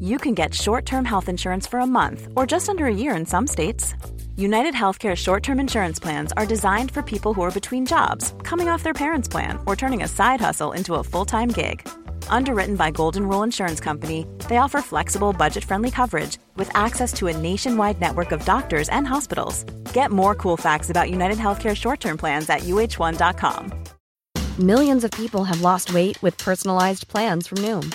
you can get short term health insurance for a month or just under a year in some states. United Healthcare short term insurance plans are designed for people who are between jobs, coming off their parents' plan, or turning a side hustle into a full time gig. Underwritten by Golden Rule Insurance Company, they offer flexible, budget friendly coverage with access to a nationwide network of doctors and hospitals. Get more cool facts about United Healthcare short term plans at uh1.com. Millions of people have lost weight with personalized plans from Noom,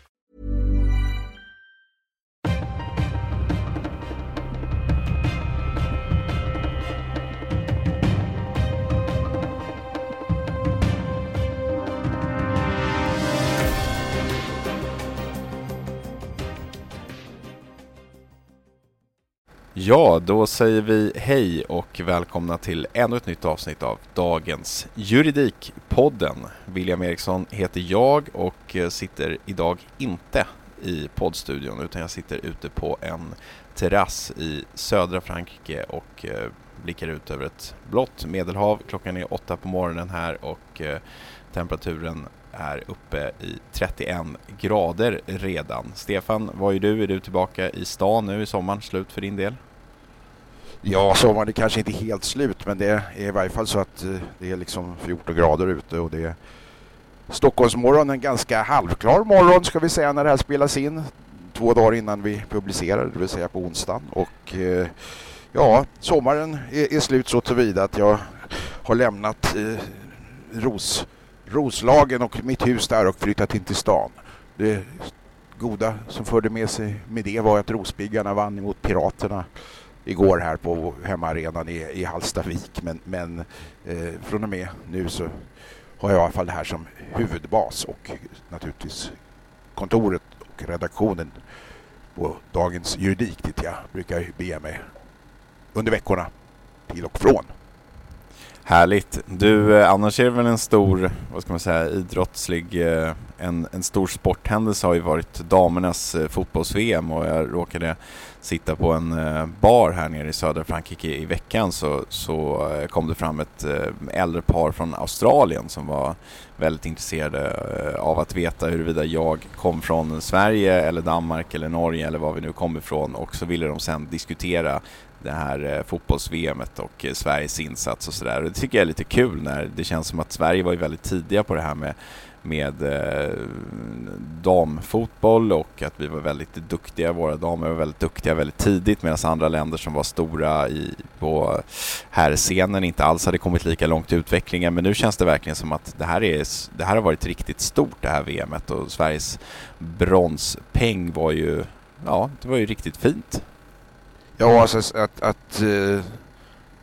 Ja, då säger vi hej och välkomna till ännu ett nytt avsnitt av dagens Juridikpodden. William Eriksson heter jag och eh, sitter idag inte i poddstudion utan jag sitter ute på en terrass i södra Frankrike och eh, blickar ut över ett blått medelhav. Klockan är åtta på morgonen här och eh, temperaturen är uppe i 31 grader redan. Stefan, vad är du? Är du tillbaka i stan nu i sommaren? Slut för din del? Ja, sommaren är kanske inte helt slut men det är i varje fall så att eh, det är liksom 14 grader ute och det är Stockholmsmorgon, en ganska halvklar morgon ska vi säga när det här spelas in. Två dagar innan vi publicerar, det vill säga på onsdagen. Och eh, ja, sommaren är, är slut så tillvida att jag har lämnat eh, Ros Roslagen och mitt hus där och flyttat in till stan. Det goda som förde med sig med det var att Rospiggarna vann mot Piraterna igår här på hemmaarenan i, i Hallstavik. Men, men eh, från och med nu så har jag i alla fall det här som huvudbas och naturligtvis kontoret och redaktionen på Dagens Juridik dit jag brukar bege mig under veckorna till och från. Härligt. Du, eh, annars är det väl en stor, vad ska man säga, idrottslig, eh, en, en stor sporthändelse har ju varit damernas eh, fotbolls-VM och jag råkade sitta på en bar här nere i södra Frankrike i veckan så, så kom det fram ett äldre par från Australien som var väldigt intresserade av att veta huruvida jag kom från Sverige eller Danmark eller Norge eller var vi nu kom ifrån och så ville de sen diskutera det här eh, fotbolls-VMet och eh, Sveriges insats och sådär. Det tycker jag är lite kul när det känns som att Sverige var ju väldigt tidiga på det här med med eh, damfotboll och att vi var väldigt duktiga, våra damer var väldigt duktiga väldigt tidigt medan andra länder som var stora i, på herrscenen inte alls hade kommit lika långt i utvecklingen. Men nu känns det verkligen som att det här, är, det här har varit riktigt stort det här VMet och Sveriges bronspeng var ju, ja, det var ju riktigt fint. Ja, alltså att, att uh,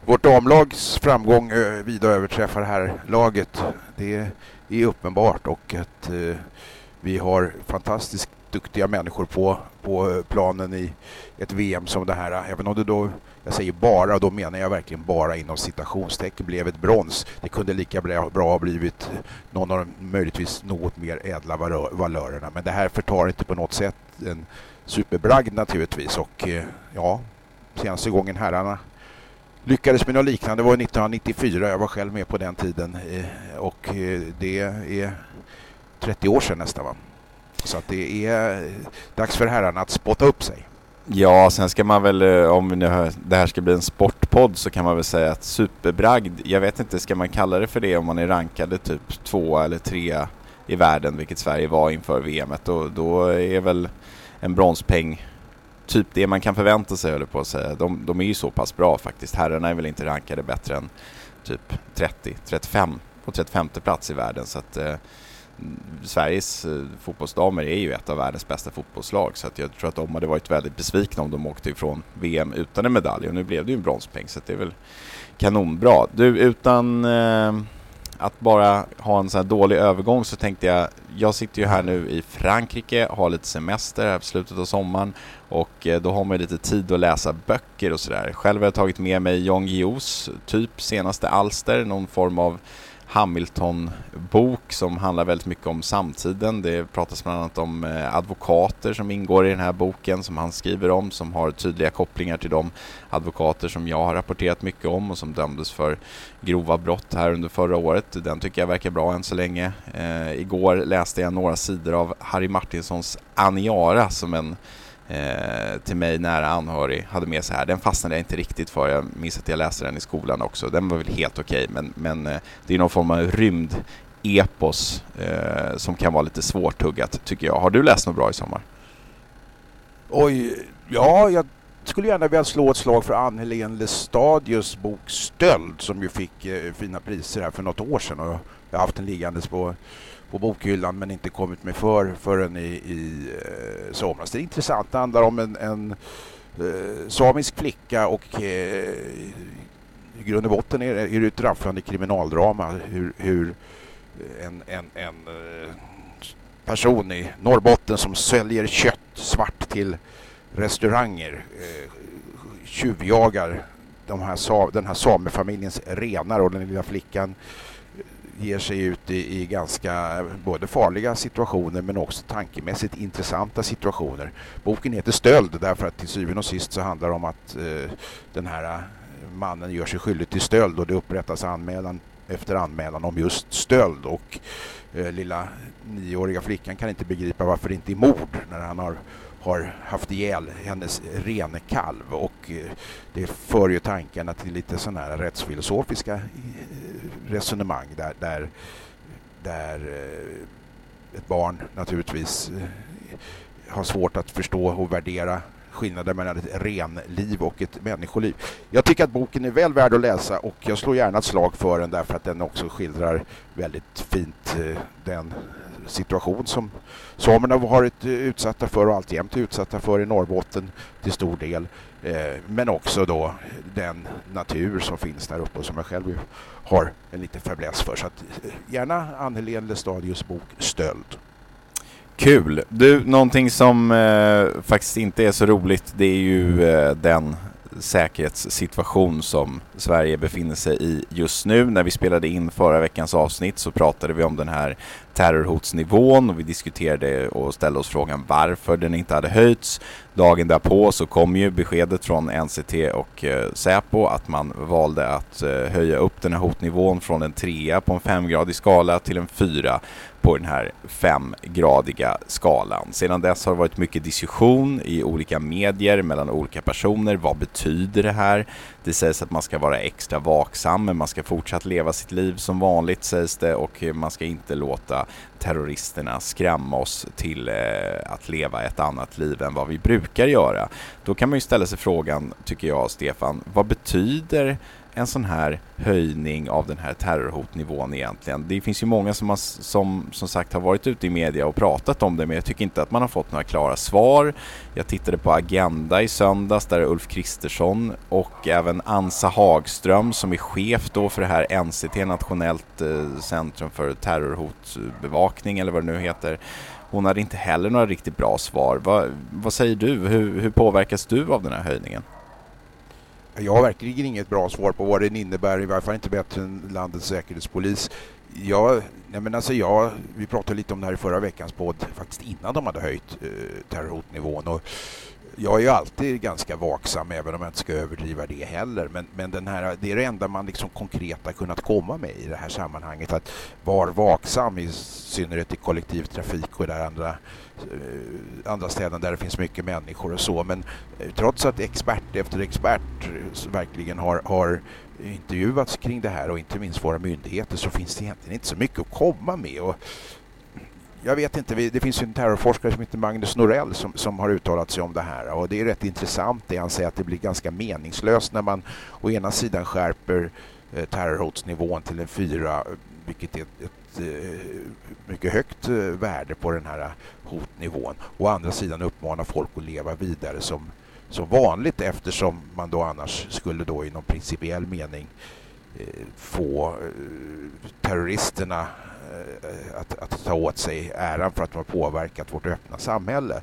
vårt damlags framgång eh, uh, vida överträffar det här laget, det är uppenbart och att uh, vi har fantastiskt duktiga människor på, på planen i ett VM som det här. Även om det då, jag säger bara, då menar jag verkligen bara inom citationstecken, blev ett brons. Det kunde lika bra, bra ha blivit någon av de möjligtvis något mer ädla valörerna. Men det här förtar inte på något sätt en superbragd naturligtvis och ja, senaste gången herrarna lyckades med något liknande var 1994. Jag var själv med på den tiden eh, och eh, det är 30 år sedan nästan va. Så att det är eh, dags för herrarna att spotta upp sig. Ja, sen ska man väl, om nu det här ska bli en sportpodd så kan man väl säga att superbragd, jag vet inte, ska man kalla det för det om man är rankade typ två eller tre i världen, vilket Sverige var inför VM. Och då är väl en bronspeng typ det man kan förvänta sig, höll på att säga. De, de är ju så pass bra faktiskt. Herrarna är väl inte rankade bättre än typ 30, 35 på 35 plats i världen. Så att eh, Sveriges eh, fotbollsdamer är ju ett av världens bästa fotbollslag så att jag tror att de hade varit väldigt besvikna om de åkte ifrån VM utan en medalj och nu blev det ju en bronspeng så det är väl kanonbra. Du, utan eh, att bara ha en sån här dålig övergång så tänkte jag, jag sitter ju här nu i Frankrike, har lite semester här på slutet av sommaren och eh, då har man lite tid att läsa böcker och sådär. Själv har jag tagit med mig Jan Guillous typ senaste alster, någon form av Hamilton-bok som handlar väldigt mycket om samtiden. Det pratas bland annat om eh, advokater som ingår i den här boken som han skriver om som har tydliga kopplingar till de advokater som jag har rapporterat mycket om och som dömdes för grova brott här under förra året. Den tycker jag verkar bra än så länge. Eh, igår läste jag några sidor av Harry Martinsons Aniara som en eh, till mig nära anhörig hade med sig här. Den fastnade jag inte riktigt för. Jag minns att jag läste den i skolan också. Den var väl helt okej, okay, men, men eh, det är någon form av rymd epos eh, som kan vara lite svårtuggat tycker jag. Har du läst något bra i sommar? Oj, ja, jag skulle gärna vilja slå ett slag för Ann-Helén Lestadius bok Stöld som ju fick eh, fina priser här för något år sedan och jag har haft den liggandes på på bokhyllan men inte kommit mig för förrän i, i eh, somras. Det är intressant. Det handlar om en, en eh, samisk flicka och eh, i grund och botten är, är det ett rafflande kriminaldrama hur, hur eh, en, en, en eh, person i Norrbotten som säljer kött svart till restauranger eh, tjuvjagar de här, den här samefamiljens renar och den lilla flickan ger sig ut i, i, ganska både farliga situationer men också tankemässigt intressanta situationer. Boken heter Stöld därför att till syvende och sist så handlar det om att eh, den här eh, mannen gör sig skyldig till stöld och det upprättas anmälan efter anmälan om just stöld och eh, lilla nioåriga flickan kan inte begripa varför det inte är mord när han har har haft ihjäl hennes renkalv och eh, det för ju tankarna till lite sådana här rättsfilosofiska eh, resonemang där, där, där eh, ett barn naturligtvis eh, har svårt att förstå och värdera skillnaden mellan ett renliv och ett människoliv. Jag tycker att boken är väl värd att läsa och jag slår gärna ett slag för den därför att den också skildrar väldigt fint eh, den situation som samerna varit eh, utsatta för och alltjämt utsatta för i Norrbotten till stor del. Eh, men också då den natur som finns där uppe och som jag själv har en liten fäbless för. Så att, eh, gärna Ann-Helén Lestadius bok Stöld. Kul! Du, någonting som eh, faktiskt inte är så roligt det är ju eh, den säkerhetssituation som Sverige befinner sig i just nu. När vi spelade in förra veckans avsnitt så pratade vi om den här terrorhotsnivån och vi diskuterade och ställde oss frågan varför den inte hade höjts. Dagen därpå så kom ju beskedet från NCT och eh, Säpo att man valde att eh, höja upp den här hotnivån från en trea på en femgradig skala till en fyra på den här femgradiga skalan. Sedan dess har det varit mycket diskussion i olika medier mellan olika personer. Vad betyder det här? Det sägs att man ska vara extra vaksam men man ska fortsatt leva sitt liv som vanligt sägs det och man ska inte låta terroristerna skrämma oss till eh, att leva ett annat liv än vad vi brukar göra. Då kan man ju ställa sig frågan, tycker jag Stefan, vad betyder en sån här höjning av den här terrorhotnivån egentligen? Det finns ju många som, har, som, som sagt har varit ute i media och pratat om det men jag tycker inte att man har fått några klara svar. Jag tittade på Agenda i söndags där Ulf Kristersson och även Ansa Hagström som är chef då för det här NCT, Nationellt eh, centrum för terrorhotbevakning eller vad det nu heter. Hon hade inte heller några riktigt bra svar. Vad, vad säger du? Hur, hur påverkas du av den här höjningen? Jag har verkligen inget bra svar på vad den innebär, i varje fall inte bättre än landets säkerhetspolis. Jag, nej men alltså jag, vi pratade lite om det här i förra veckans podd, faktiskt innan de hade höjt eh, terrorhotnivån. Och jag är ju alltid ganska vaksam, även om jag inte ska överdriva det heller. Men, men den här, det är det enda man liksom konkret har kunnat komma med i det här sammanhanget. Att vara vaksam, i synnerhet i kollektivtrafik och där andra eh, andra ställen där det finns mycket människor och så. Men eh, trots att expert efter expert eh, verkligen har, har intervjuats kring det här och inte minst våra myndigheter så finns det egentligen inte så mycket att komma med. Och jag vet inte, det finns ju en terrorforskare som heter Magnus Norell som, som har uttalat sig om det här och det är rätt intressant det han säger att det blir ganska meningslöst när man å ena sidan skärper eh, terrorhotsnivån till en fyra vilket är ett, ett eh, mycket högt eh, värde på den här hotnivån. Å andra sidan uppmanar folk att leva vidare som, som vanligt eftersom man då annars skulle då i någon principiell mening få terroristerna Eh, att, att ta åt sig äran för att de har påverkat vårt öppna samhälle.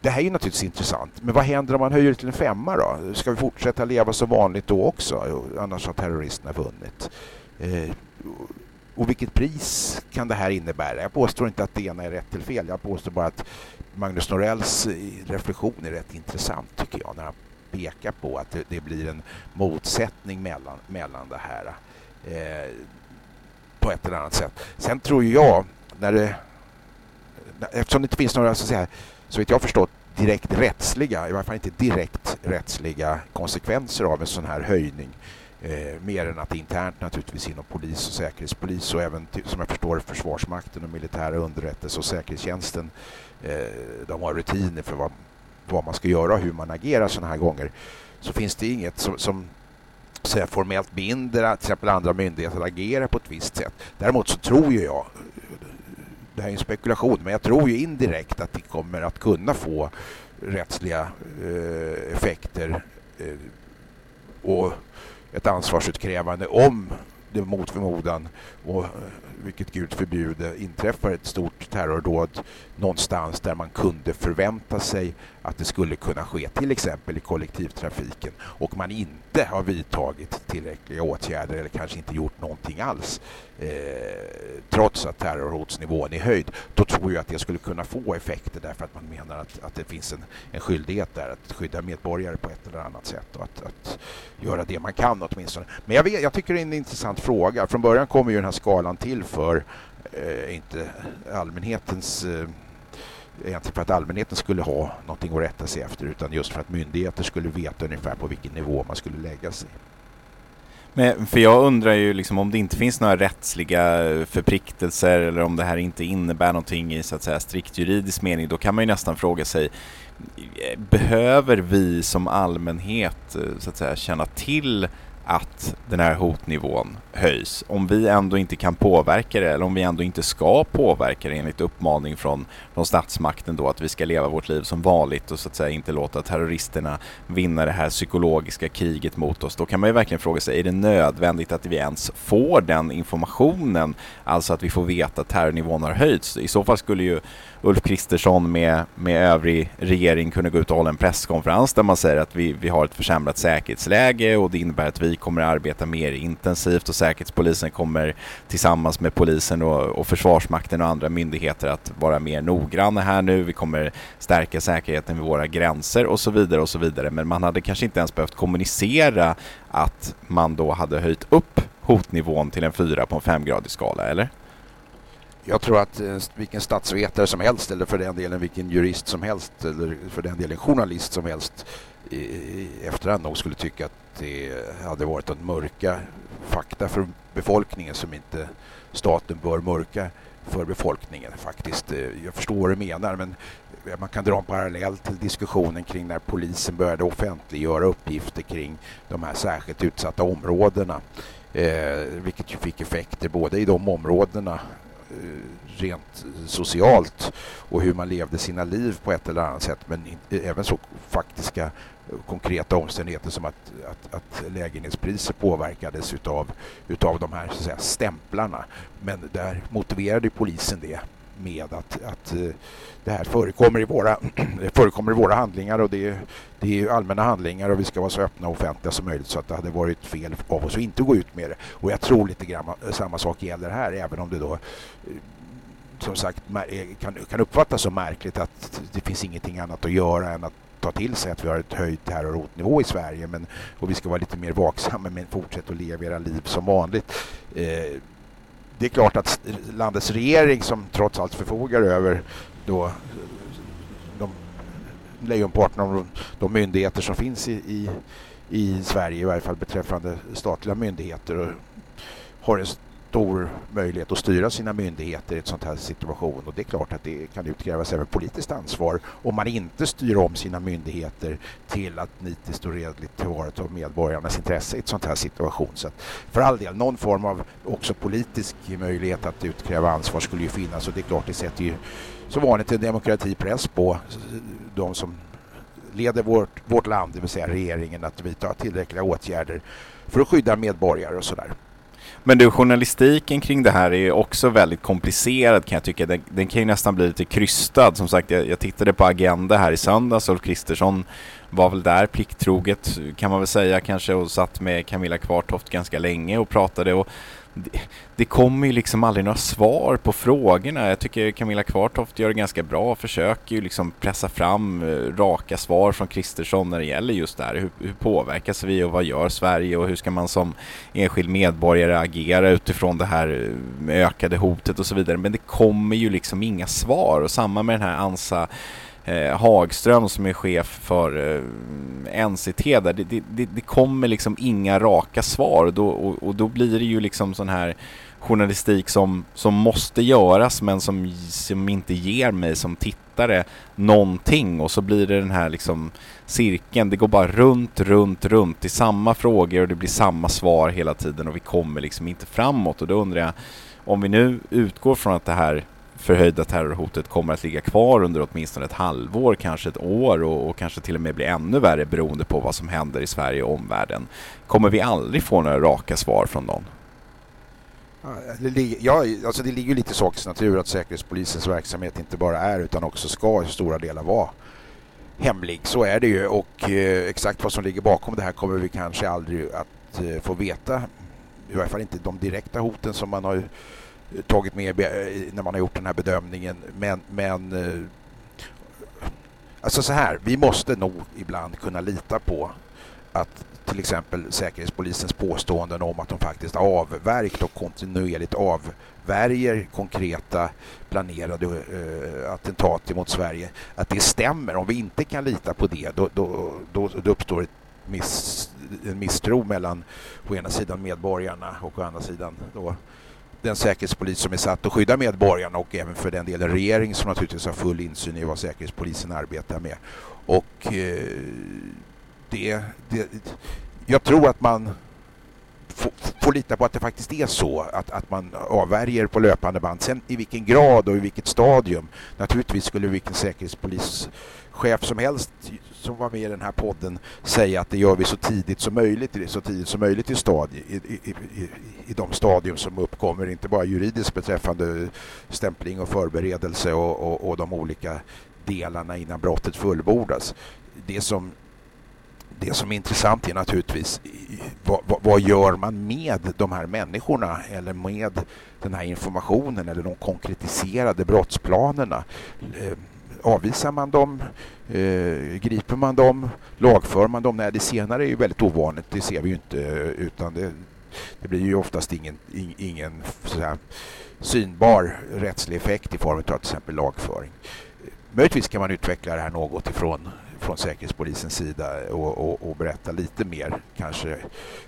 Det här är ju naturligtvis intressant, men vad händer om man höjer det till en femma då? Ska vi fortsätta leva som vanligt då också? Annars har terroristerna vunnit. Eh, och vilket pris kan det här innebära? Jag påstår inte att det ena är rätt eller fel. Jag påstår bara att Magnus Norells eh, reflektion är rätt intressant tycker jag när han pekar på att det, det blir en motsättning mellan, mellan det här. Eh, på ett eller annat sätt. Sen tror jag, när det, eftersom det inte finns några, så att säga, så vet jag förstått, direkt rättsliga, i varje fall inte direkt rättsliga konsekvenser av en sån här höjning. Eh, mer än att internt naturligtvis inom polis och säkerhetspolis och även som jag förstår Försvarsmakten och militära underrättelse och säkerhetstjänsten eh, de har rutiner för vad, vad man ska göra och hur man agerar sådana här gånger så finns det inget som, som säga, formellt binder till exempel andra myndigheter att agera på ett visst sätt. Däremot så tror ju jag, det här är en spekulation, men jag tror ju indirekt att det kommer att kunna få rättsliga eh, effekter eh, och ett ansvarsutkrävande om det mot förmodan och eh, vilket Gud förbjude, inträffar ett stort terrordåd någonstans där man kunde förvänta sig att det skulle kunna ske, till exempel i kollektivtrafiken, och man inte har vidtagit tillräckliga åtgärder eller kanske inte gjort någonting alls, eh, trots att terrorhotsnivån är höjd, då tror jag att det skulle kunna få effekter därför att man menar att, att det finns en, en skyldighet där att skydda medborgare på ett eller annat sätt och att, att göra det man kan åtminstone. Men jag, vet, jag tycker det är en intressant fråga. Från början kommer ju den här skalan till för eh, inte allmänhetens eh, egentligen för att allmänheten skulle ha någonting att rätta sig efter utan just för att myndigheter skulle veta ungefär på vilken nivå man skulle lägga sig. Men för jag undrar ju liksom om det inte finns några rättsliga förpliktelser eller om det här inte innebär någonting i så att säga strikt juridisk mening, då kan man ju nästan fråga sig eh, behöver vi som allmänhet eh, så att säga känna till att den här hotnivån höjs. Om vi ändå inte kan påverka det eller om vi ändå inte ska påverka det enligt uppmaning från, från statsmakten då att vi ska leva vårt liv som vanligt och så att säga inte låta terroristerna vinna det här psykologiska kriget mot oss. Då kan man ju verkligen fråga sig, är det nödvändigt att vi ens får den informationen? Alltså att vi får veta att terrornivån har höjts. I så fall skulle ju Ulf Kristersson med, med övrig regering kunde gå ut och hålla en presskonferens där man säger att vi, vi har ett försämrat säkerhetsläge och det innebär att vi kommer att arbeta mer intensivt och Säkerhetspolisen kommer tillsammans med polisen och, och Försvarsmakten och andra myndigheter att vara mer noggranna här nu. Vi kommer stärka säkerheten vid våra gränser och så vidare och så vidare. Men man hade kanske inte ens behövt kommunicera att man då hade höjt upp hotnivån till en fyra på en femgradig skala, eller? Jag tror att eh, vilken statsvetare som helst eller för den delen vilken jurist som helst eller för den delen journalist som helst i efterhand nog skulle tycka att det hade varit att mörka fakta för befolkningen som inte staten bör mörka för befolkningen faktiskt. Eh, jag förstår vad du menar men eh, man kan dra en parallell till diskussionen kring när polisen började offentliggöra uppgifter kring de här särskilt utsatta områdena. Eh, vilket ju fick effekter både i de områdena Eh, rent socialt och hur man levde sina liv på ett eller annat sätt men eh, även så faktiska eh, konkreta omständigheter som att, att, att lägenhetspriser påverkades utav, utav de här så att säga, stämplarna. Men där motiverade polisen det med att, att eh, det här förekommer i, våra, förekommer i våra handlingar och det är, det är allmänna handlingar och vi ska vara så öppna och offentliga som möjligt så att det hade varit fel av oss att inte gå ut med det. Och jag tror lite grann eh, samma sak gäller här även om det då eh, som sagt kan, kan uppfattas som märkligt att det finns ingenting annat att göra än att ta till sig att vi har ett höjt terrorhotnivå i Sverige men, och vi ska vara lite mer vaksamma men fortsätta att leva era liv som vanligt. Eh, det är klart att landets regering som trots allt förfogar över då de lejonparten av de, de myndigheter som finns i, i, i, Sverige, i varje fall beträffande statliga myndigheter, och har en stor möjlighet att styra sina myndigheter i ett sånt här situation och det är klart att det kan utkrävas även politiskt ansvar om man inte styr om sina myndigheter till att nitiskt och redligt tillvarata medborgarnas intresse i ett sånt här situation. Så för all del, någon form av också politisk möjlighet att utkräva ansvar skulle ju finnas och det är klart det sätter ju som vanligt en demokratipress på de som leder vårt, vårt land, det vill säga regeringen, att vidta tillräckliga åtgärder för att skydda medborgare och sådär. Men du, journalistiken kring det här är ju också väldigt komplicerad kan jag tycka. Den, den kan ju nästan bli lite krystad. Som sagt, jag, jag tittade på Agenda här i söndags. Ulf Kristersson var väl där plikttroget kan man väl säga kanske och satt med Camilla Kvartoft ganska länge och pratade. Och det, det kommer ju liksom aldrig några svar på frågorna. Jag tycker Camilla Kvartoft gör det ganska bra, försöker ju liksom pressa fram eh, raka svar från Kristersson när det gäller just det här. Hur, hur påverkas vi och vad gör Sverige och hur ska man som enskild medborgare agera utifrån det här eh, ökade hotet och så vidare. Men det kommer ju liksom inga svar och samma med den här ANSA eh, Hagström som är chef för eh, NCT där, det, det, det, kommer liksom inga raka svar. Och då, och, och då blir det ju liksom sån här journalistik som, som måste göras men som, som inte ger mig som tittare någonting. Och så blir det den här liksom cirkeln, det går bara runt, runt, runt i samma frågor och det blir samma svar hela tiden och vi kommer liksom inte framåt. Och då undrar jag om vi nu utgår från att det här förhöjda terrorhotet kommer att ligga kvar under åtminstone ett halvår, kanske ett år och, och, kanske till och med bli ännu värre beroende på vad som händer i Sverige och omvärlden. Kommer vi aldrig få några raka svar från någon? Ja, alltså det ligger lite i sakens natur att Säkerhetspolisens verksamhet inte bara är utan också ska i stora delar vara hemlig. Så är det ju och eh, exakt vad som ligger bakom det här kommer vi kanske aldrig att eh, få veta. I varje fall inte de direkta hoten som man har tagit med när man har gjort den här bedömningen. Men, men eh, alltså så här, vi måste nog ibland kunna lita på att till exempel Säkerhetspolisens påståenden om att de faktiskt avverkt och kontinuerligt avvärjer konkreta planerade eh, attentat mot Sverige, att det stämmer. Om vi inte kan lita på det, då, då, då, då uppstår ett miss, en misstro mellan å ena sidan medborgarna och å andra sidan då den säkerhetspolis som är satt att skydda medborgarna och även för den delen regeringen som naturligtvis har full insyn i vad säkerhetspolisen arbetar med. Och eh, det, det, jag tror att man får lita på att det faktiskt är så att, att man avvärjer på löpande band. Sen i vilken grad och i vilket stadium. Naturligtvis skulle vilken säkerhetspolis chef som helst som var med i den här podden säga att det gör vi så tidigt som möjligt, så tidigt som möjligt i, stadie, i, i, i, i de stadium som uppkommer, inte bara juridiskt beträffande stämpling och förberedelse och, och, och de olika delarna innan brottet fullbordas. Det som det som är intressant är naturligtvis vad, vad, vad, gör man med de här människorna eller med den här informationen eller de konkretiserade brottsplanerna? Eh, Avvisar man dem? Eh, griper man dem? Lagför man dem? Nej, det senare är ju väldigt ovanligt. Det ser vi ju inte utan det, det blir ju oftast ingen, ingen här, synbar rättslig effekt i form av till exempel lagföring. Möjligtvis kan man utveckla det här något ifrån från Säkerhetspolisens sida och, och, och, berätta lite mer kanske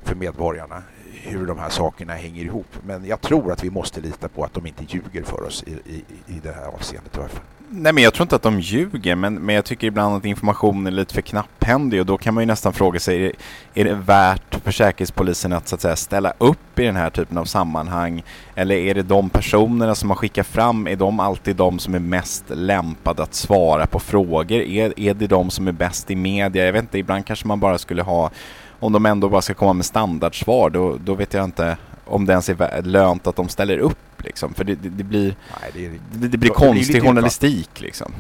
för medborgarna hur de här sakerna hänger ihop. Men jag tror att vi måste lita på att de inte ljuger för oss i, i, i det här avseendet i alla fall. Nej, men jag tror inte att de ljuger, men, men jag tycker ibland att informationen är lite för knapphändig och då kan man ju nästan fråga sig, är det, är det värt för Säkerhetspolisen att, så att säga, ställa upp i den här typen av sammanhang? Eller är det de personerna som man skickar fram, är de alltid de som är mest lämpade att svara på frågor? Är, är det de som är bäst i media? Jag vet inte, ibland kanske man bara skulle ha om de ändå bara ska komma med standardsvar, då, då vet jag inte om det ens är lönt att de ställer upp liksom. För det, det, det blir, Nej, det, det, det blir konstig journalistik liksom.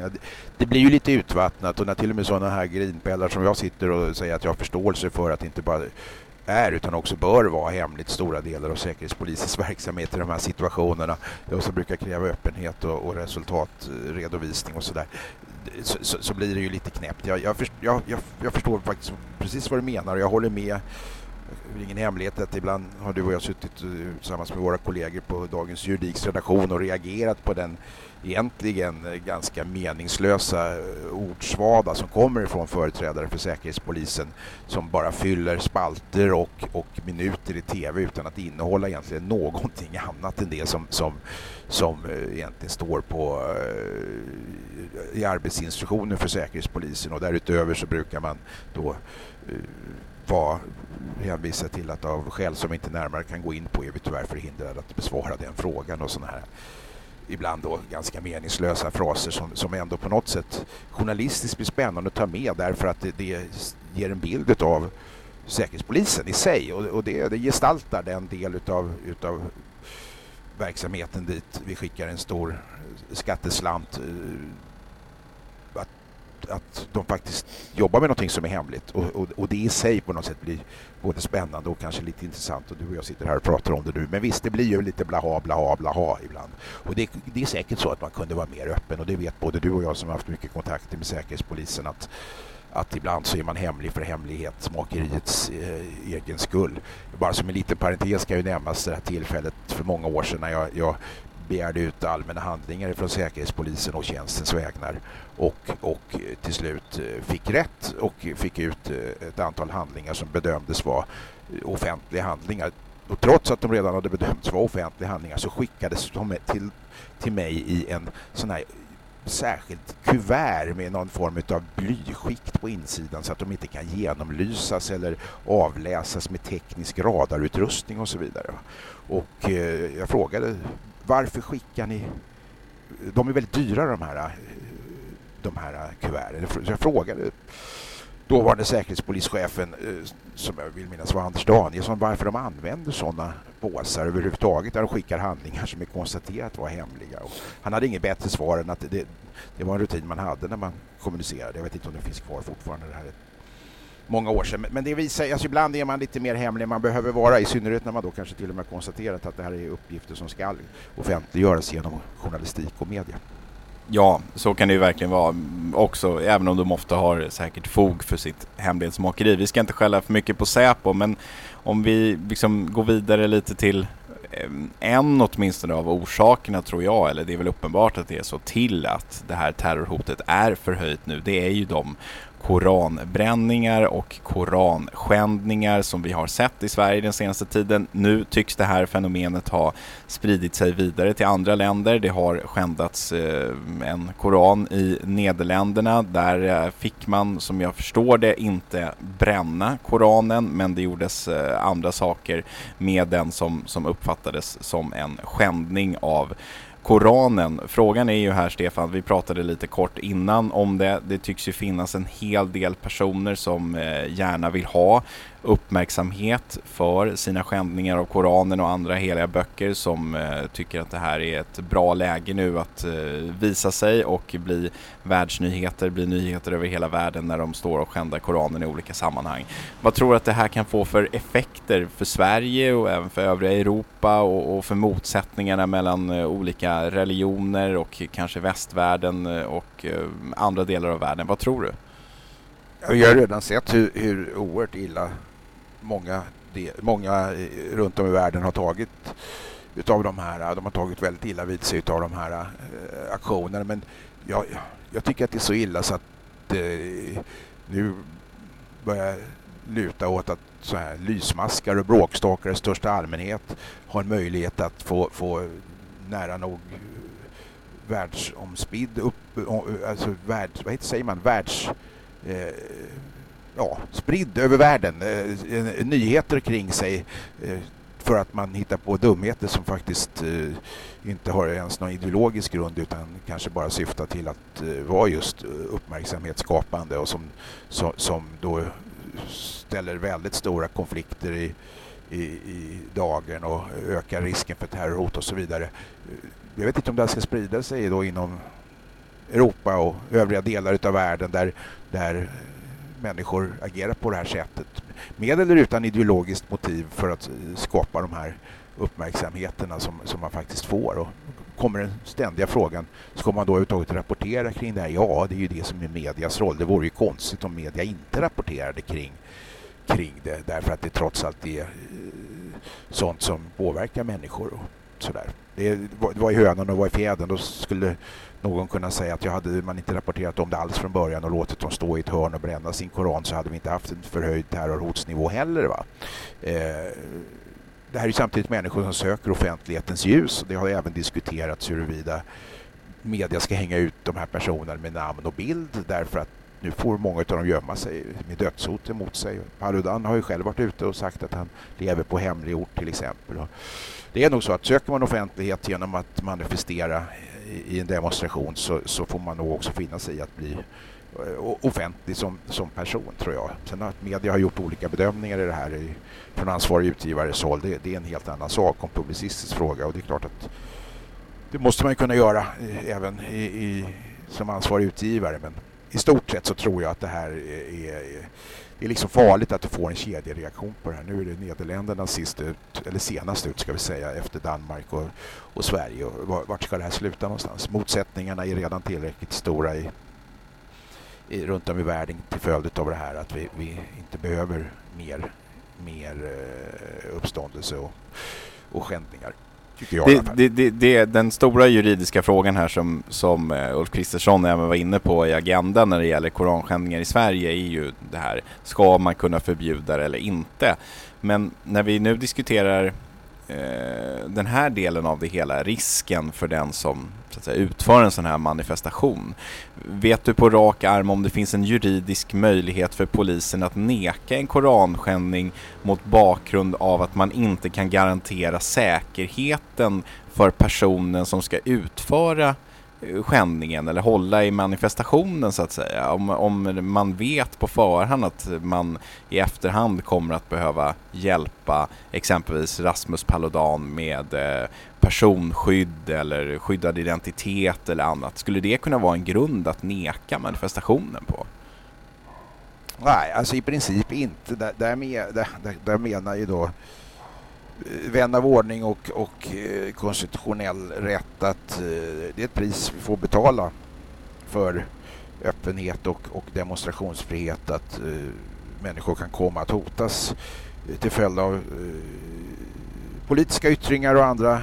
Ja, det, blir ju lite utvattnat och när till och med sådana här grinpellar som jag sitter och säger att jag har förståelse för att inte bara är utan också bör vara hemligt stora delar av Säkerhetspolisens verksamhet i de här situationerna. Det som brukar kräva öppenhet och, och resultatredovisning och sådär. Så, så, så, blir det ju lite knäppt. Jag, jag, jag, jag, förstår faktiskt precis vad du menar och jag håller med det är ingen hemlighet att ibland har du och jag suttit eh, tillsammans med våra kollegor på Dagens Juridiks redaktion och reagerat på den egentligen ganska meningslösa ordsvada som kommer ifrån företrädare för Säkerhetspolisen som bara fyller spalter och, och minuter i tv utan att innehålla egentligen någonting annat än det som, som, som eh, egentligen står på eh, i arbetsinstruktionen för Säkerhetspolisen. Och därutöver så brukar man då eh, var hänvisad till att av skäl som vi inte närmare kan gå in på är vi tyvärr förhindrade att besvara den frågan och sådana här ibland då ganska meningslösa fraser som, som ändå på något sätt journalistiskt blir spännande att ta med därför att det, det ger en bild av Säkerhetspolisen i sig. Och, och det, det gestaltar den del utav, utav verksamheten dit vi skickar en stor skatteslant eh, att, de faktiskt jobbar med någonting som är hemligt och, och, och, det i sig på något sätt blir både spännande och kanske lite intressant och du och jag sitter här och pratar om det nu. Men visst, det blir ju lite blaha, blaha, blaha ibland. Och det, det är säkert så att man kunde vara mer öppen och det vet både du och jag som har haft mycket kontakter med Säkerhetspolisen att att ibland så är man hemlig för hemlighetsmakeriets eh, egen skull. Bara som en liten parentes kan ju nämnas det här tillfället för många år sedan när jag, jag begärde ut allmänna handlingar från Säkerhetspolisen och tjänstens vägnar och, och till slut eh, fick rätt och fick ut eh, ett antal handlingar som bedömdes vara eh, offentliga handlingar. Och trots att de redan hade bedömts vara offentliga handlingar så skickades de till, till mig i en sån här särskilt kuvert med någon form av blyskikt på insidan så att de inte kan genomlysas eller avläsas med teknisk radarutrustning och så vidare. Och jag frågade varför skickar ni... De är väldigt dyra de här, de här kuverten. Så jag frågade dåvarande säkerhetspolischefen, eh, som jag vill minnas var Anders Danielsson, varför de använder sådana påsar överhuvudtaget där de skickar handlingar som är konstaterat vara hemliga. Och han hade inget bättre svar än att det, det var en rutin man hade när man kommunicerade. Jag vet inte om det finns kvar fortfarande. Det här många år sedan. Men det visar, alltså ibland är man lite mer hemlig än man behöver vara, i synnerhet när man då kanske till och med konstaterat att det här är uppgifter som ska offentliggöras genom journalistik och media. Ja, så kan det ju verkligen vara också, även om de ofta har säkert fog för sitt hemlighetsmakeri. Vi ska inte skälla för mycket på Säpo, men om vi liksom går vidare lite till eh, en åtminstone av orsakerna tror jag, eller det är väl uppenbart att det är så, till att det här terrorhotet är förhöjt nu, det är ju de koranbränningar och koranskändningar som vi har sett i Sverige den senaste tiden. Nu tycks det här fenomenet ha spridit sig vidare till andra länder. Det har skändats eh, en koran i Nederländerna. Där eh, fick man, som jag förstår det, inte bränna koranen, men det gjordes eh, andra saker med den som, som uppfattades som en skändning av Koranen. Frågan är ju här Stefan, vi pratade lite kort innan om det. Det tycks ju finnas en hel del personer som eh, gärna vill ha uppmärksamhet för sina skändningar av Koranen och andra heliga böcker som eh, tycker att det här är ett bra läge nu att eh, visa sig och bli världsnyheter, bli nyheter över hela världen när de står och skändar Koranen i olika sammanhang. Vad tror du att det här kan få för effekter för Sverige och även för övriga Europa och, och för motsättningarna mellan eh, olika religioner och kanske västvärlden eh, och eh, andra delar av världen? Vad tror du? Vi har redan sett hur, hur oerhört illa många, många eh, runt om i världen har tagit utav de här, eh, de har tagit väldigt illa vid sig utav de här äh, aktionerna. Men jag, jag tycker att det är så illa så att äh, nu börjar luta åt att så här lysmaskar och bråkstakar i största allmänhet har en möjlighet att få, få nära nog världsomspidd upp, alltså världs, vad heter, säger man, världs eh, ja, spridd över världen. Eh, nyheter kring sig eh, för att man hittar på dumheter som faktiskt eh, inte har ens någon ideologisk grund utan kanske bara syftar till att eh, vara just uppmärksamhetsskapande och som, som, som då ställer väldigt stora konflikter i, i, i dagen och ökar risken för terrorhot och så vidare. Jag vet inte om det här ska sprida sig då inom Europa och övriga delar av världen där, där människor agerar på det här sättet. Med eller utan ideologiskt motiv för att skapa de här uppmärksamheterna som, som man faktiskt får. Och kommer den ständiga frågan, ska man då överhuvudtaget rapportera kring det här? Ja, det är ju det som är medias roll. Det vore ju konstigt om media inte rapporterade kring, kring det därför att det trots allt är eh, sånt som påverkar människor och sådär. Det var i hönan och var i fjädern. Då skulle någon kunna säga att jag hade man inte rapporterat om det alls från början och låtit dem stå i ett hörn och bränna sin koran så hade vi inte haft en förhöjd terrorhotsnivå heller. Va? Eh, det här är samtidigt människor som söker offentlighetens ljus och det har även diskuterats huruvida media ska hänga ut de här personerna med namn och bild därför att nu får många av dem gömma sig med dödshot emot sig. Paludan har ju själv varit ute och sagt att han lever på hemlig ort till exempel det är nog så att söker man offentlighet genom att manifestera i en demonstration så, så får man nog också finna sig i att bli eh, offentlig som, som person tror jag. Sen att media har gjort olika bedömningar i det här i, från ansvarig utgivares håll, det, det, är en helt annan sak om publicistisk fråga. Och det är klart att det måste man kunna göra eh, även i, i, som ansvarig utgivare. Men i stort sett så tror jag att det här är, är, det är liksom farligt att du får en kedjereaktion på det här. Nu är det Nederländerna sist ut, eller senast ut ska vi säga, efter Danmark och, och Sverige. Och vart ska det här sluta någonstans? Motsättningarna är redan tillräckligt stora i, i, runt om i världen till följd av det här att vi, vi inte behöver mer, mer eh, uppståndelse och, och skändningar. Det, det, det, det, är den stora juridiska frågan här som, som uh, Ulf Kristersson även var inne på i agendan när det gäller koranskändningar i Sverige är ju det här, ska man kunna förbjuda det eller inte? Men när vi nu diskuterar Eh, Eh, den här delen av det hela, risken för den som så att säga, utför en sån här manifestation. Vet du på rak arm om det finns en juridisk möjlighet för polisen att neka en koranskändning mot bakgrund av att man inte kan garantera säkerheten för personen som ska utföra skändningen eller hålla i manifestationen så att säga. Om, om man vet på förhand att man i efterhand kommer att behöva hjälpa exempelvis Rasmus Paludan med eh, personskydd eller skyddad identitet eller annat. Skulle det kunna vara en grund att neka manifestationen på? Nej, alltså i princip inte. Där, där, där, där menar ju då Eh, vän av ordning och, och eh, konstitutionell rätt att eh, det är ett pris vi får betala för öppenhet och, och demonstrationsfrihet att eh, människor kan komma att hotas till följd av politiska yttringar och andra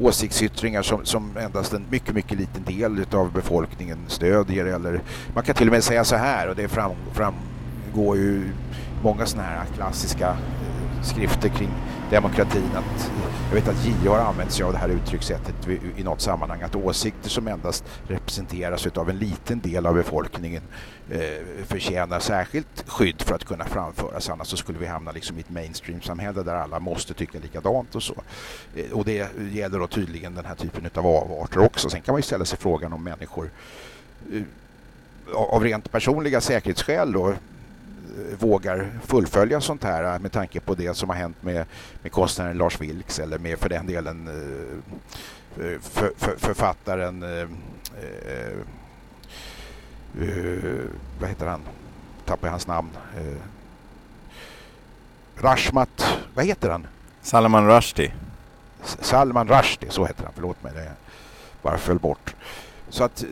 åsiktsyttringar som, som endast en mycket, mycket liten del av befolkningen stödjer. Eller man kan till och med säga så här och det fram, framgår ju många sådana här klassiska eh, skrifter kring demokratin. Att, eh, jag vet att JO har använt sig av det här uttryckssättet i något sammanhang att åsikter som endast representeras av en liten del av befolkningen eh, förtjänar särskilt skydd för att kunna framföras. Annars så skulle vi hamna liksom i ett mainstream-samhälle där alla måste tycka likadant och så. Eh, och det gäller då tydligen den här typen av avarter också. Sen kan man ju ställa sig frågan om människor eh, av rent personliga säkerhetsskäl då vågar fullfölja sånt här med tanke på det som har hänt med, med konstnären Lars Vilks eller med för den delen eh, för, för, författaren eh, eh, vad heter han? Tappar jag hans namn. Rashmat, vad heter han? Salman Rushdie. Salman Rushdie, så heter han, förlåt mig, det bara föll bort. Så att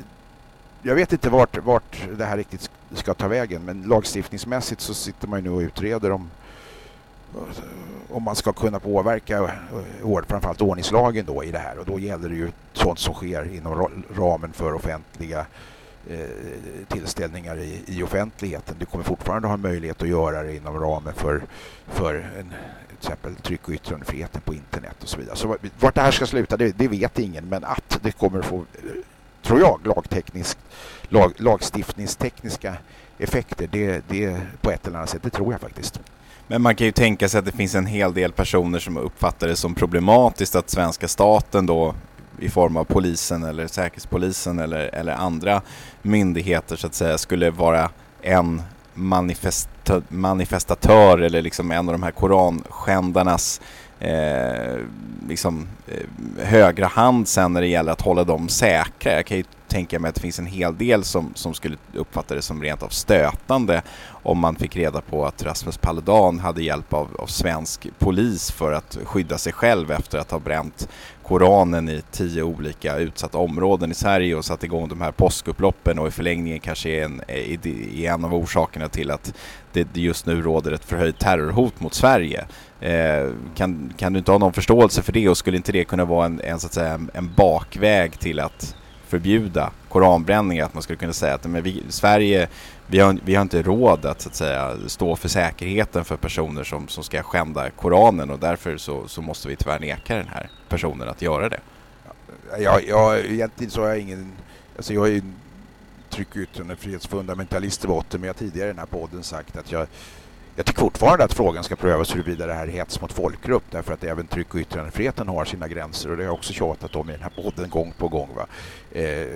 jag vet inte vart, vart det här riktigt ska ta vägen men lagstiftningsmässigt så sitter man ju nu och utreder om, om man ska kunna påverka eh, framförallt ordningslagen då i det här och då gäller det ju sånt som sker inom ramen för offentliga eh, tillställningar i, i offentligheten. Du kommer fortfarande ha möjlighet att göra det inom ramen för, för en, till exempel tryck och yttrandefriheten på internet och så vidare. Så vart det här ska sluta det, det vet ingen men att det kommer få tror jag, lagteknisk, lag, lagstiftningstekniska effekter. Det, det på ett eller annat sätt, det tror jag faktiskt. Men man kan ju tänka sig att det finns en hel del personer som uppfattar det som problematiskt att svenska staten då i form av polisen eller säkerhetspolisen eller, eller andra myndigheter så att säga skulle vara en manifest manifestatör eller liksom en av de här koranskändarnas eh, liksom, eh, högra hand sen när det gäller att hålla dem säkra. Jag kan ju tänka mig att det finns en hel del som, som skulle uppfatta det som rent av stötande om man fick reda på att Rasmus Paludan hade hjälp av, av svensk polis för att skydda sig själv efter att ha bränt Koranen i tio olika utsatta områden i Sverige och satt igång de här påskupploppen och i förlängningen kanske är en, är en av orsakerna till att det just nu råder ett förhöjt terrorhot mot Sverige. Eh, kan, kan du inte ha någon förståelse för det och skulle inte det kunna vara en, en, så att säga, en bakväg till att förbjuda koranbränning? Att man skulle kunna säga att men vi, Sverige, vi har, vi har inte råd att, så att säga, stå för säkerheten för personer som, som ska skända Koranen och därför så, så måste vi tyvärr neka den här personen att göra det. Jag, jag, egentligen så har jag ingen... Alltså jag är ju tryck och yttrandefrihetsfundamentalist i botten men jag har tidigare i den här podden sagt att jag jag tycker fortfarande att frågan ska prövas huruvida det här är hets mot folkgrupp därför att även tryck och yttrandefriheten har sina gränser och det har jag också tjatat om i den här podden gång på gång. Va? Eh,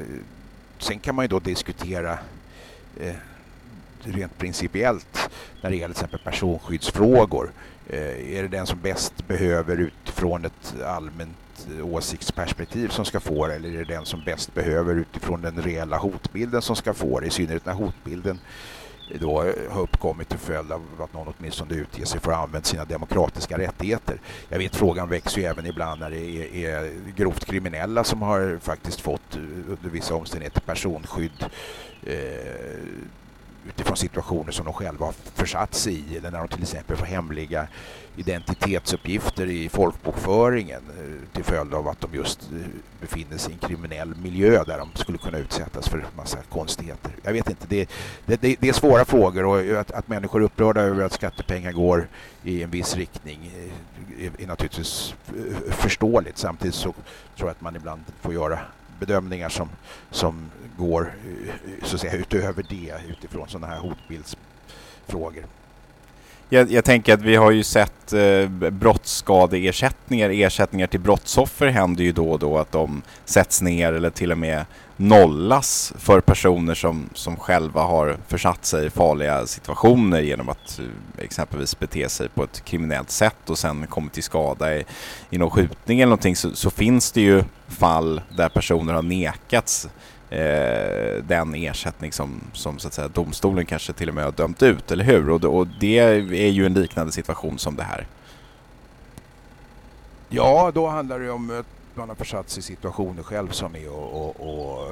sen kan man ju då diskutera eh, rent principiellt när det gäller till exempel personskyddsfrågor. Eh, är det den som bäst behöver utifrån ett allmänt åsiktsperspektiv som ska få det eller är det den som bäst behöver utifrån den reella hotbilden som ska få det? I synnerhet när hotbilden då eh, har uppkommit till följd av att någon åtminstone utger sig för att använda sina demokratiska rättigheter. Jag vet frågan växer ju även ibland när det är, är grovt kriminella som har faktiskt fått eh, under vissa omständigheter personskydd eh, utifrån situationer som de själva har försatt sig i eller när de till exempel får hemliga identitetsuppgifter i folkbokföringen eh, till följd av att de just eh, befinner sig i en kriminell miljö där de skulle kunna utsättas för en massa konstigheter. Jag vet inte, det, det, det är svåra frågor och att, att människor är upprörda över att skattepengar går i en viss riktning eh, är, är naturligtvis förståeligt. Samtidigt så tror jag att man ibland får göra bedömningar som, som går eh, så att säga, utöver det utifrån sådana här hotbildsfrågor. Jag, jag, tänker att vi har ju sett eh, brottsskadeersättningar, ersättningar till brottsoffer händer ju då och då att de sätts ner eller till och med nollas för personer som, som själva har försatt sig i farliga situationer genom att eh, exempelvis bete sig på ett kriminellt sätt och sen kommit till skada i, i någon skjutning eller någonting så, så finns det ju fall där personer har nekats eh, den ersättning som, som så att säga, domstolen kanske till och med har dömt ut, eller hur? Och, och det är ju en liknande situation som det här. Ja, då handlar det om att man har försatt sig i situationer själv som är och, och, och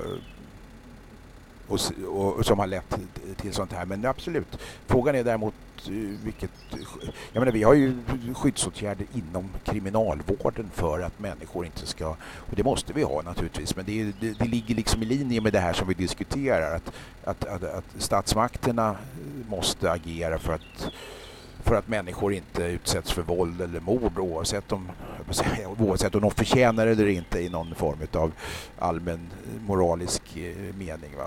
och, och, som har lett till sånt här. Men absolut, frågan är däremot eh, vilket... Jag menar, vi har ju skyddsåtgärder inom kriminalvården för att människor inte ska... Och det måste vi ha naturligtvis, men det, det, det ligger liksom i linje med det här som vi diskuterar. Att, att, att, att statsmakterna måste agera för att för att människor inte utsätts för våld eller mord oavsett om, oavsett om de förtjänar eller inte i någon form av allmän moralisk eh, mening. Va?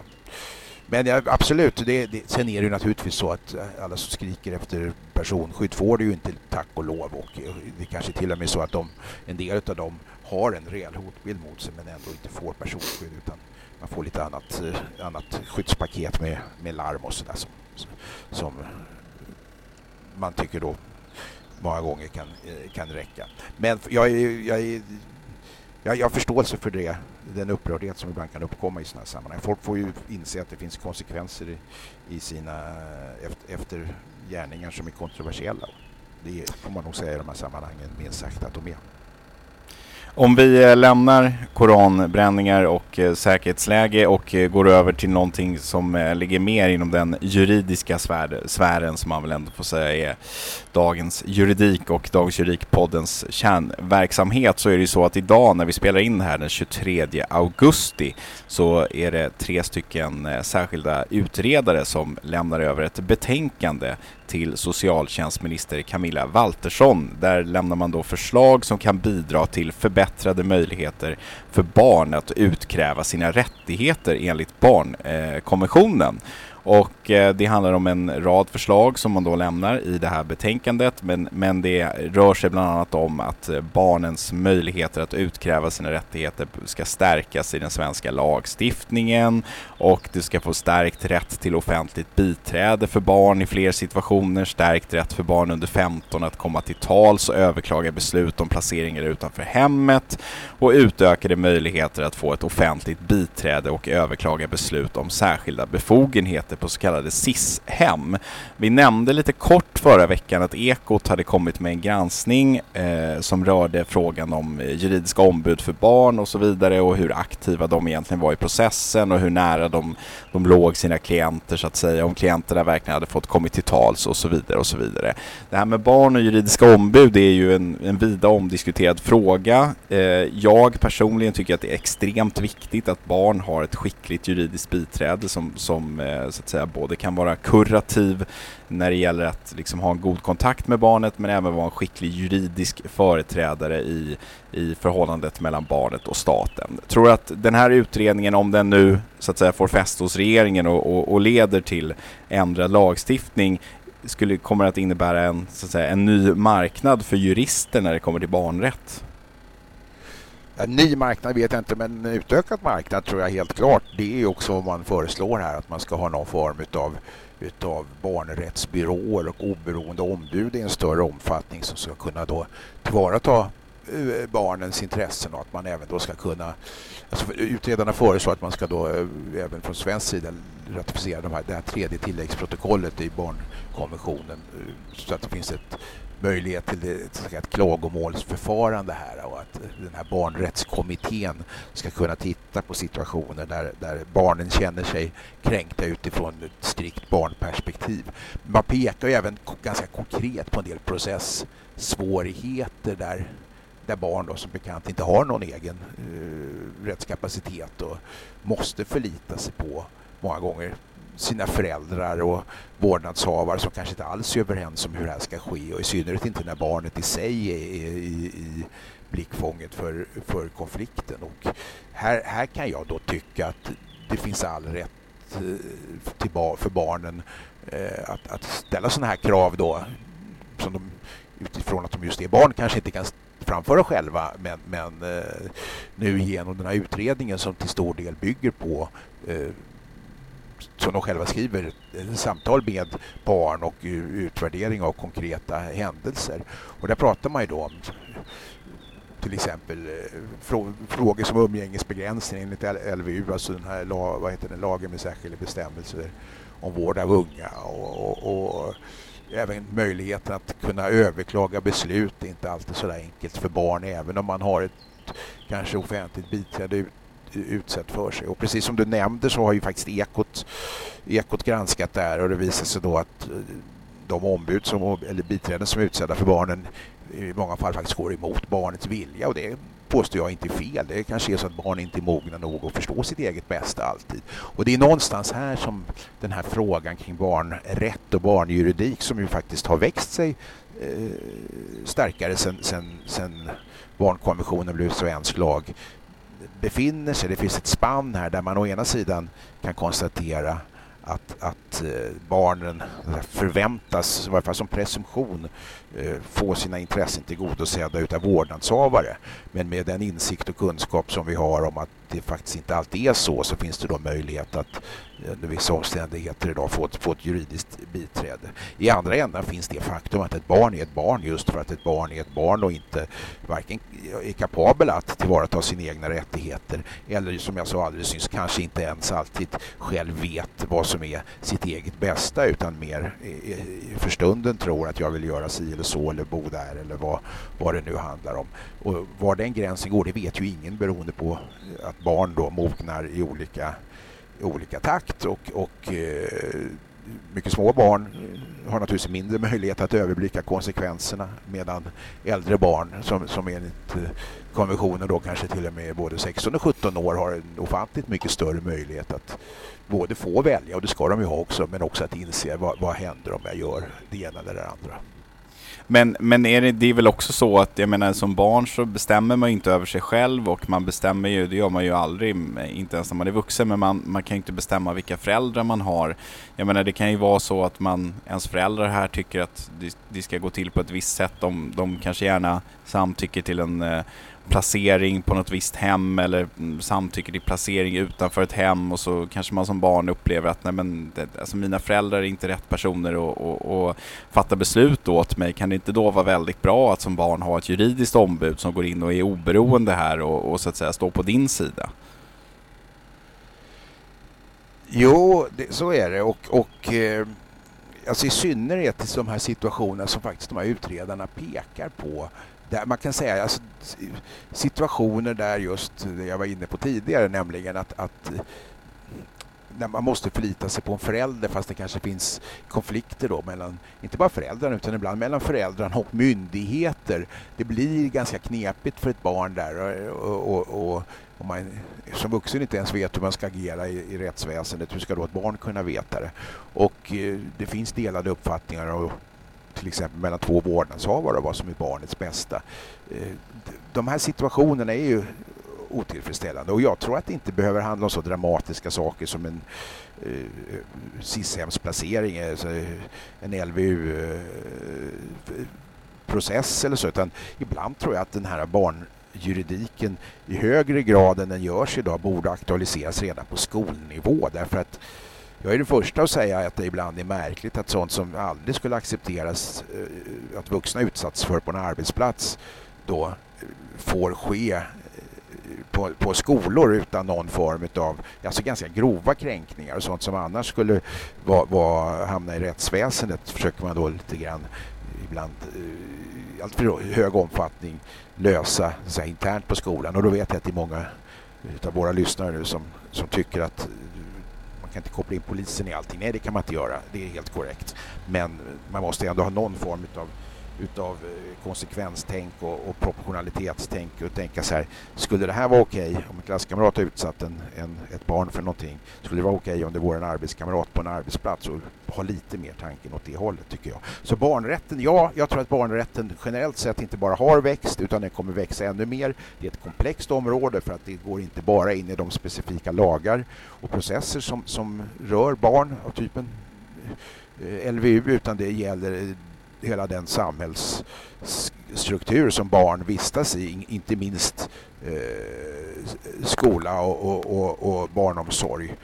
Men ja, absolut, det, det, sen är det ju naturligtvis så att eh, alla som skriker efter personskydd får det ju inte tack och lov och eh, det kanske till och med är så att de, en del av dem har en rejäl hotbild mot sig men ändå inte får personskydd utan man får lite annat, annat skyddspaket med, med larm och sådär som, som man tycker då många gånger kan, eh, kan räcka. Men jag, jag, jag, jag, jag har förståelse för det, den upprördhet som ibland kan uppkomma i sådana här sammanhang. Folk får ju inse att det finns konsekvenser i, i sina efter, efter gärningar som är kontroversiella. Det får man nog säga i de här sammanhangen, minst sagt att de är. Om vi eh, lämnar koranbränningar och eh, säkerhetsläge och eh, går över till någonting som ligger mer inom den juridiska sfären som man väl ändå får säga är dagens juridik och Dagens Juridikpoddens kärnverksamhet så är det ju så att idag när vi spelar in här den 23 augusti så är det tre stycken särskilda utredare som lämnar över ett betänkande till socialtjänstminister Camilla Waltersson. Där lämnar man då förslag som kan bidra till förbättrade möjligheter för barn att utkräva sina rättigheter enligt barnkonventionen. Och eh, det handlar om en rad förslag som man då lämnar i det här betänkandet. Men, men det rör sig bland annat om att eh, barnens möjligheter att utkräva sina rättigheter ska stärkas i den svenska lagstiftningen och det ska få stärkt rätt till offentligt biträde för barn i fler situationer, stärkt rätt för barn under 15 att komma till tals och överklaga beslut om placeringar utanför hemmet och utökade möjligheter att få ett offentligt biträde och överklaga beslut om särskilda befogenheter på så kallade SIS-hem. Vi nämnde lite kort förra veckan att Ekot hade kommit med en granskning eh, som rörde frågan om eh, juridiska ombud för barn och så vidare och hur aktiva de egentligen var i processen och hur nära de, de låg sina klienter så att säga, om klienterna verkligen hade fått kommit till tals och så vidare och så vidare. Det här med barn och juridiska ombud är ju en, en vida omdiskuterad fråga. Eh, jag personligen tycker att det är extremt viktigt att barn har ett skickligt juridiskt biträde som, som eh, att säga både kan vara kurativ när det gäller att liksom ha en god kontakt med barnet men även vara en skicklig juridisk företrädare i, i förhållandet mellan barnet och staten. Jag tror att den här utredningen, om den nu så att säga får fäste hos regeringen och, och, och leder till ändrad lagstiftning skulle, kommer att innebära en, så att säga, en ny marknad för jurister när det kommer till barnrätt. En ny marknad vet jag inte, men en utökad marknad tror jag helt klart. Det är också vad man föreslår här, att man ska ha någon form utav utav barnrättsbyråer och oberoende ombud i en större omfattning som ska kunna då tillvarata eh, barnens intressen och att man även då ska kunna alltså utredarna föreslår att man ska då eh, även från svensk sida ratificera de här, det här tredje tilläggsprotokollet i barnkonventionen eh, så att det finns ett möjlighet till ett, klagomålsförfarande här och att den här barnrättskommittén ska kunna titta på situationer där, där barnen känner sig kränkta utifrån ett strikt barnperspektiv. Man pekar ju även ganska konkret på en del processsvårigheter där, där barn då som bekant inte har någon egen uh, rättskapacitet och måste förlita sig på många gånger sina föräldrar och vårdnadshavare som kanske inte alls är överens om hur det här ska ske och i synnerhet inte när barnet i sig är i, i blickfånget för, för konflikten. Och här, här kan jag då tycka att det finns all rätt eh, till, för barnen eh, att, att ställa sådana här krav då som de utifrån att de just är barn kanske inte kan framföra själva men, men eh, nu genom den här utredningen som till stor del bygger på eh, som de själva skriver, eh, samtal med barn och utvärdering av konkreta händelser. Och där pratar man ju då om till exempel eh, frågor som umgängesbegränsning enligt LVU, alltså den här vad heter den, lagen med särskilda bestämmelser om vård av unga och, och, och även möjligheten att kunna överklaga beslut det är inte alltid så enkelt för barn även om man har ett kanske offentligt biträde utsatt för sig. Och precis som du nämnde så har ju faktiskt Ekot, Ekot granskat det här och det visar sig då att eh, de ombud som, eller biträden som är utsedda för barnen i många fall faktiskt går emot barnets vilja och det påstår jag inte är fel. Det kanske är så att barn inte är mogna nog att förstå sitt eget bästa alltid. Och det är någonstans här som den här frågan kring barnrätt och barnjuridik som ju faktiskt har växt sig eh, starkare sedan barnkonventionen blev svensk lag befinner sig. Det finns ett spann här där man å ena sidan kan konstatera att, att eh, barnen förväntas, i varje fall som presumtion, Eh, få sina intressen tillgodosedda utav vårdnadshavare. Men med den insikt och kunskap som vi har om att det faktiskt inte alltid är så, så finns det då möjlighet att eh, under vissa omständigheter idag få ett, få ett juridiskt biträde. I andra änden finns det faktum att ett barn är ett barn just för att ett barn är ett barn och inte varken är kapabel att tillvarata sina egna rättigheter eller som jag sa alldeles nyss kanske inte ens alltid själv vet vad som är sitt eget bästa utan mer eh, för stunden tror att jag vill göra si eller så eller bo där eller vad, vad det nu handlar om. Och var den gränsen går det vet ju ingen beroende på att barn då mognar i olika i olika takt och, och eh, mycket små barn eh, har naturligtvis mindre möjlighet att överblicka konsekvenserna medan äldre barn som, som enligt eh, konventionen då kanske till och med både 16 och 17 år har en ofantligt mycket större möjlighet att både få välja, och det ska de ju ha också, men också att inse vad, vad händer om jag gör det ena eller det andra. Men, men är det, det är väl också så att, jag menar som barn så bestämmer man ju inte över sig själv och man bestämmer ju, det gör man ju aldrig, inte ens när man är vuxen, men man, man kan ju inte bestämma vilka föräldrar man har. Jag menar det kan ju vara så att man, ens föräldrar här tycker att det, det ska gå till på ett visst sätt. De, de kanske gärna samtycker till en eh, placering på något visst hem eller mm, samtycker till placering utanför ett hem och så kanske man som barn upplever att nej men, det, alltså mina föräldrar är inte rätt personer att, fatta beslut åt mig. Kan det inte då vara väldigt bra att som barn ha ett juridiskt ombud som går in och är oberoende här och, och så att säga står på din sida? Jo, det, så är det och, och eh, alltså i synnerhet i de här situationerna som faktiskt de här utredarna pekar på där man kan säga alltså, situationer där just det jag var inne på tidigare, nämligen att, att när man måste förlita sig på en förälder fast det kanske finns konflikter då mellan, inte bara föräldrarna utan ibland mellan föräldrarna och myndigheter. Det blir ganska knepigt för ett barn där och, och, och, och man som vuxen inte ens vet hur man ska agera i, i rättsväsendet. Hur ska då ett barn kunna veta det? Och eh, det finns delade uppfattningar och till exempel mellan två vårdnadshavare och vad som är barnets bästa. Eh, de här situationerna är ju otillfredsställande och jag tror att det inte behöver handla om så dramatiska saker som en eh, SIS-hemsplacering, alltså en LVU-process eller så, utan ibland tror jag att den här barnjuridiken i högre grad än den görs idag borde aktualiseras redan på skolnivå därför att jag är den första att säga att det ibland är märkligt att sånt som aldrig skulle accepteras eh, att vuxna utsatts för på en arbetsplats då eh, får ske eh, på, på, skolor utan någon form av alltså ganska grova kränkningar och sånt som annars skulle va, va, hamna i rättsväsendet försöker man då lite grann ibland i allt för hög omfattning lösa så här, internt på skolan. Och då vet jag att det är många av våra lyssnare nu som, som tycker att kan inte koppla in polisen i allting. Nej, det kan man inte göra. Det är helt korrekt. Men man måste ändå ha någon form av utav eh, konsekvenstänk och, och proportionalitetstänk och tänka så här, skulle det här vara okej okay, om en klasskamrat har utsatt en, en, ett barn för någonting? Skulle det vara okej okay om det vore en arbetskamrat på en arbetsplats och ha lite mer tanken åt det hållet tycker jag. Så barnrätten, ja, jag tror att barnrätten generellt sett inte bara har växt utan den kommer växa ännu mer. Det är ett komplext område för att det går inte bara in i de specifika lagar och processer som, som rör barn av typen eh, LVU utan det gäller hela den samhällsstruktur som barn vistas i, inte minst eh, skola och, och, och, och, barnomsorg.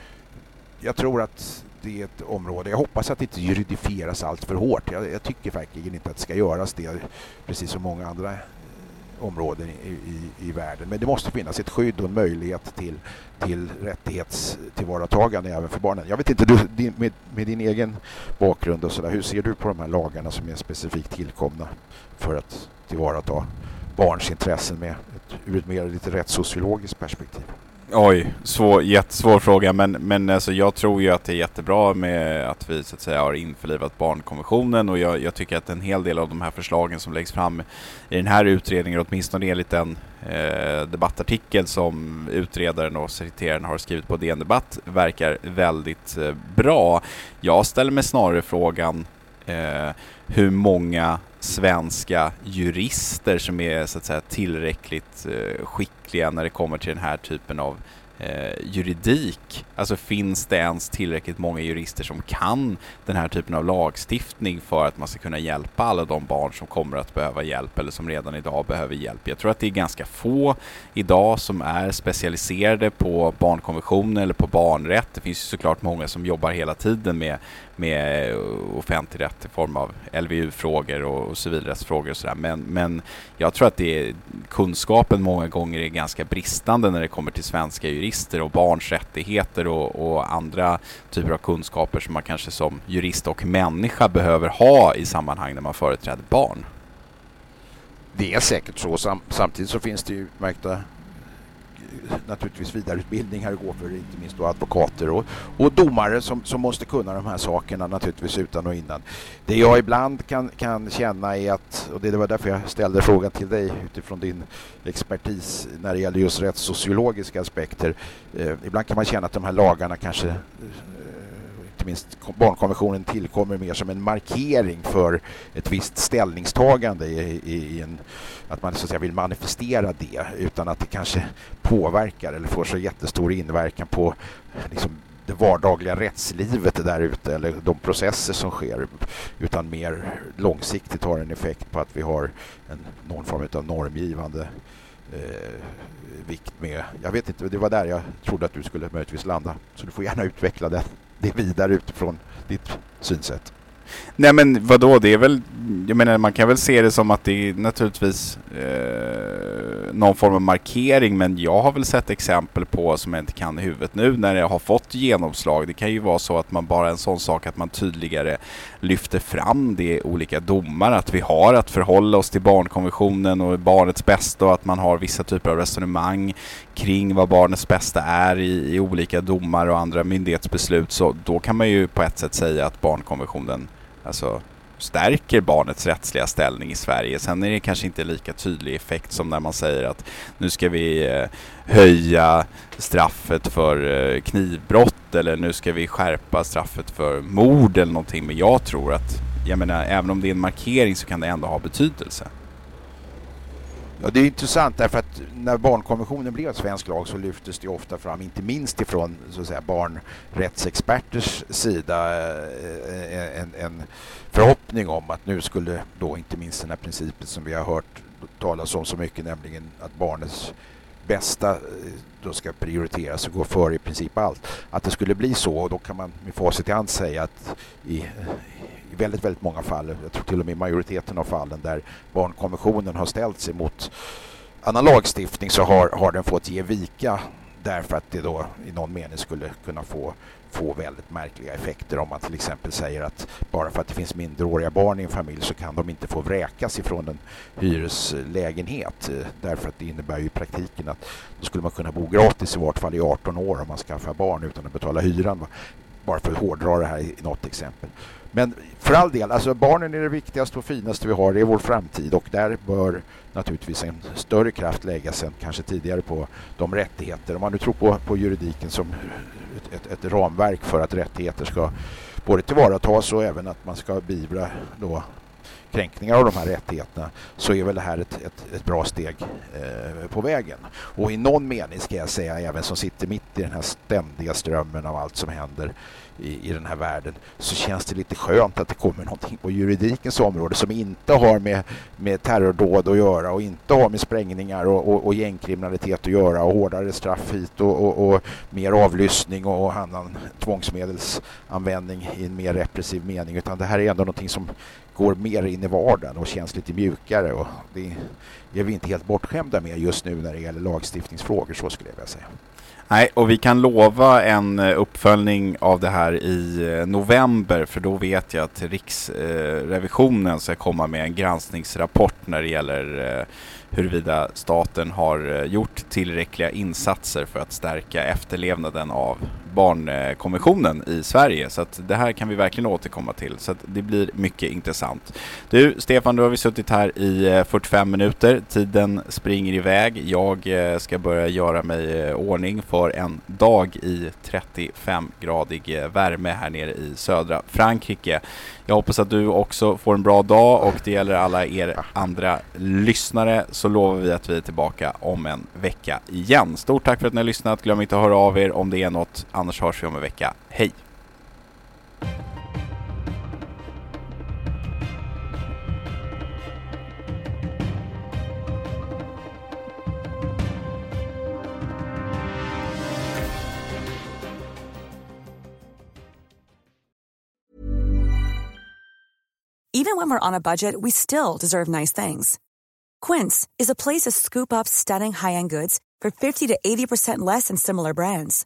Jag tror att det är ett område, jag hoppas att det inte juridifieras allt för hårt. Jag, jag tycker verkligen inte att det ska göras det, precis som många andra områden i, i, i, världen. Men det måste finnas ett skydd och en möjlighet till, till rättighetstillvaratagande även för barnen. Jag vet inte, du, din, med, med, din egen bakgrund och sådär, hur ser du på de här lagarna som är specifikt tillkomna för att tillvarata barns intressen med ett, ur ett mer lite rättssociologiskt perspektiv? Oj, svår, jättesvår fråga men, men alltså jag tror ju att det är jättebra med att vi så att säga har införlivat barnkonventionen och jag, jag tycker att en hel del av de här förslagen som läggs fram i den här utredningen, åtminstone enligt den eh, debattartikel som utredaren och sekreteraren har skrivit på DN Debatt, verkar väldigt eh, bra. Jag ställer mig snarare frågan eh, hur många svenska jurister som är så att säga tillräckligt eh, skickliga när det kommer till den här typen av eh, juridik. Alltså finns det ens tillräckligt många jurister som kan den här typen av lagstiftning för att man ska kunna hjälpa alla de barn som kommer att behöva hjälp eller som redan idag behöver hjälp. Jag tror att det är ganska få idag som är specialiserade på barnkonvention eller på barnrätt. Det finns ju såklart många som jobbar hela tiden med med eh, offentlig rätt i form av LVU-frågor och civilrättsfrågor och sådär. Men, men jag tror att det är, kunskapen många gånger är ganska bristande när det kommer till svenska jurister jurister och barns rättigheter och, och andra typer av kunskaper som man kanske som jurist och människa behöver ha i sammanhang när man företräder barn. Det är säkert så. Sam samtidigt så finns det ju märkta naturligtvis vidareutbildning här går för inte minst då advokater och, och domare som, som måste kunna de här sakerna naturligtvis utan och innan. Det jag ibland kan, kan känna är att, och det var därför jag ställde frågan till dig utifrån din expertis när det gäller just rättssociologiska aspekter. Eh, ibland kan man känna att de här lagarna kanske inte minst barnkonventionen tillkommer mer som en markering för ett visst ställningstagande i, i, i en, att man så att säga vill manifestera det utan att det kanske påverkar eller får så jättestor inverkan på liksom, det vardagliga rättslivet där ute eller de processer som sker utan mer långsiktigt har en effekt på att vi har en, någon form av normgivande eh, vikt med. Jag vet inte, det var där jag trodde att du skulle möjligtvis landa. Så du får gärna utveckla det, det vidare utifrån ditt synsätt. Nej men vadå, det är väl, jag menar man kan väl se det som att det är naturligtvis eh, någon form av markering men jag har väl sett exempel på, som jag inte kan i huvudet nu, när det har fått genomslag. Det kan ju vara så att man bara en sån sak att man tydligare lyfter fram det i olika domar, att vi har att förhålla oss till barnkonventionen och barnets bästa och att man har vissa typer av resonemang kring vad barnets bästa är i, i olika domar och andra myndighetsbeslut. Så då kan man ju på ett sätt säga att barnkonventionen alltså, stärker barnets rättsliga ställning i Sverige. Sen är det kanske inte lika tydlig effekt som när man säger att nu ska vi eh, höja straffet för eh, knivbrott eller nu ska vi skärpa straffet för mord eller någonting. Men jag tror att, jag menar, även om det är en markering så kan det ändå ha betydelse. Ja, det är intressant därför att när barnkonventionen blev svensk lag så lyftes det ofta fram, inte minst ifrån så att säga, barnrättsexperters sida, eh, eh, en, en förhoppning om att nu skulle då inte minst den här principen som vi har hört talas om så mycket, nämligen att barnets bästa eh, då ska prioriteras och gå före i princip allt. Att det skulle bli så och då kan man med facit i hand säga att i, i väldigt, väldigt många fall, jag tror till och med i majoriteten av fallen där barnkonventionen har ställt sig mot annan lagstiftning så har, har den fått ge vika därför att det då i någon mening skulle kunna få, få väldigt märkliga effekter om man till exempel säger att bara för att det finns minderåriga barn i en familj så kan de inte få vräkas ifrån en hyreslägenhet eh, därför att det innebär ju i praktiken att då skulle man kunna bo gratis i vart fall i 18 år om man skaffar barn utan att betala hyran. Bara för att hårdra det här i något exempel. Men för all del, alltså barnen är det viktigaste och finaste vi har, det är vår framtid och där bör naturligtvis en större kraft läggas än kanske tidigare på de rättigheter. Om man nu tror på, på juridiken som ett, ett, ett ramverk för att rättigheter ska både tillvaratas och även att man ska beivra då kränkningar av de här rättigheterna så är väl det här ett, ett, ett bra steg eh, på vägen. Och i någon mening ska jag säga, även som sitter mitt i den här ständiga strömmen av allt som händer i, i den här världen så känns det lite skönt att det kommer någonting på juridikens område som inte har med, med terrordåd att göra och inte har med sprängningar och, och, och gängkriminalitet att göra och hårdare straff hit och, och, och mer avlyssning och annan tvångsmedelsanvändning i en mer repressiv mening utan det här är ändå någonting som går mer in i vardagen och känns lite mjukare och det är vi inte helt bortskämda med just nu när det gäller lagstiftningsfrågor så skulle jag vilja säga. Nej, och vi kan lova en eh, uppföljning av det här i eh, november för då vet jag att Riksrevisionen eh, ska komma med en granskningsrapport när det gäller huruvida staten har gjort tillräckliga insatser för att stärka efterlevnaden av barnkonventionen i Sverige. Så att det här kan vi verkligen återkomma till. Så att det blir mycket intressant. Du Stefan, då har vi suttit här i eh, 45 minuter. Tiden springer iväg. Jag eh, ska börja göra mig eh, ordning för en dag i 35-gradig värme här nere i södra Frankrike. Jag hoppas att du också får en bra dag och det gäller alla er andra lyssnare så lovar vi att vi är tillbaka om en vecka igen. Stort tack för att ni har lyssnat. Glöm inte att höra av er om det är något. Annars hörs vi om en vecka. Hej! Even when we're on a budget, we still deserve nice things. Quince is a place to scoop up stunning high-end goods for 50 to 80% less than similar brands.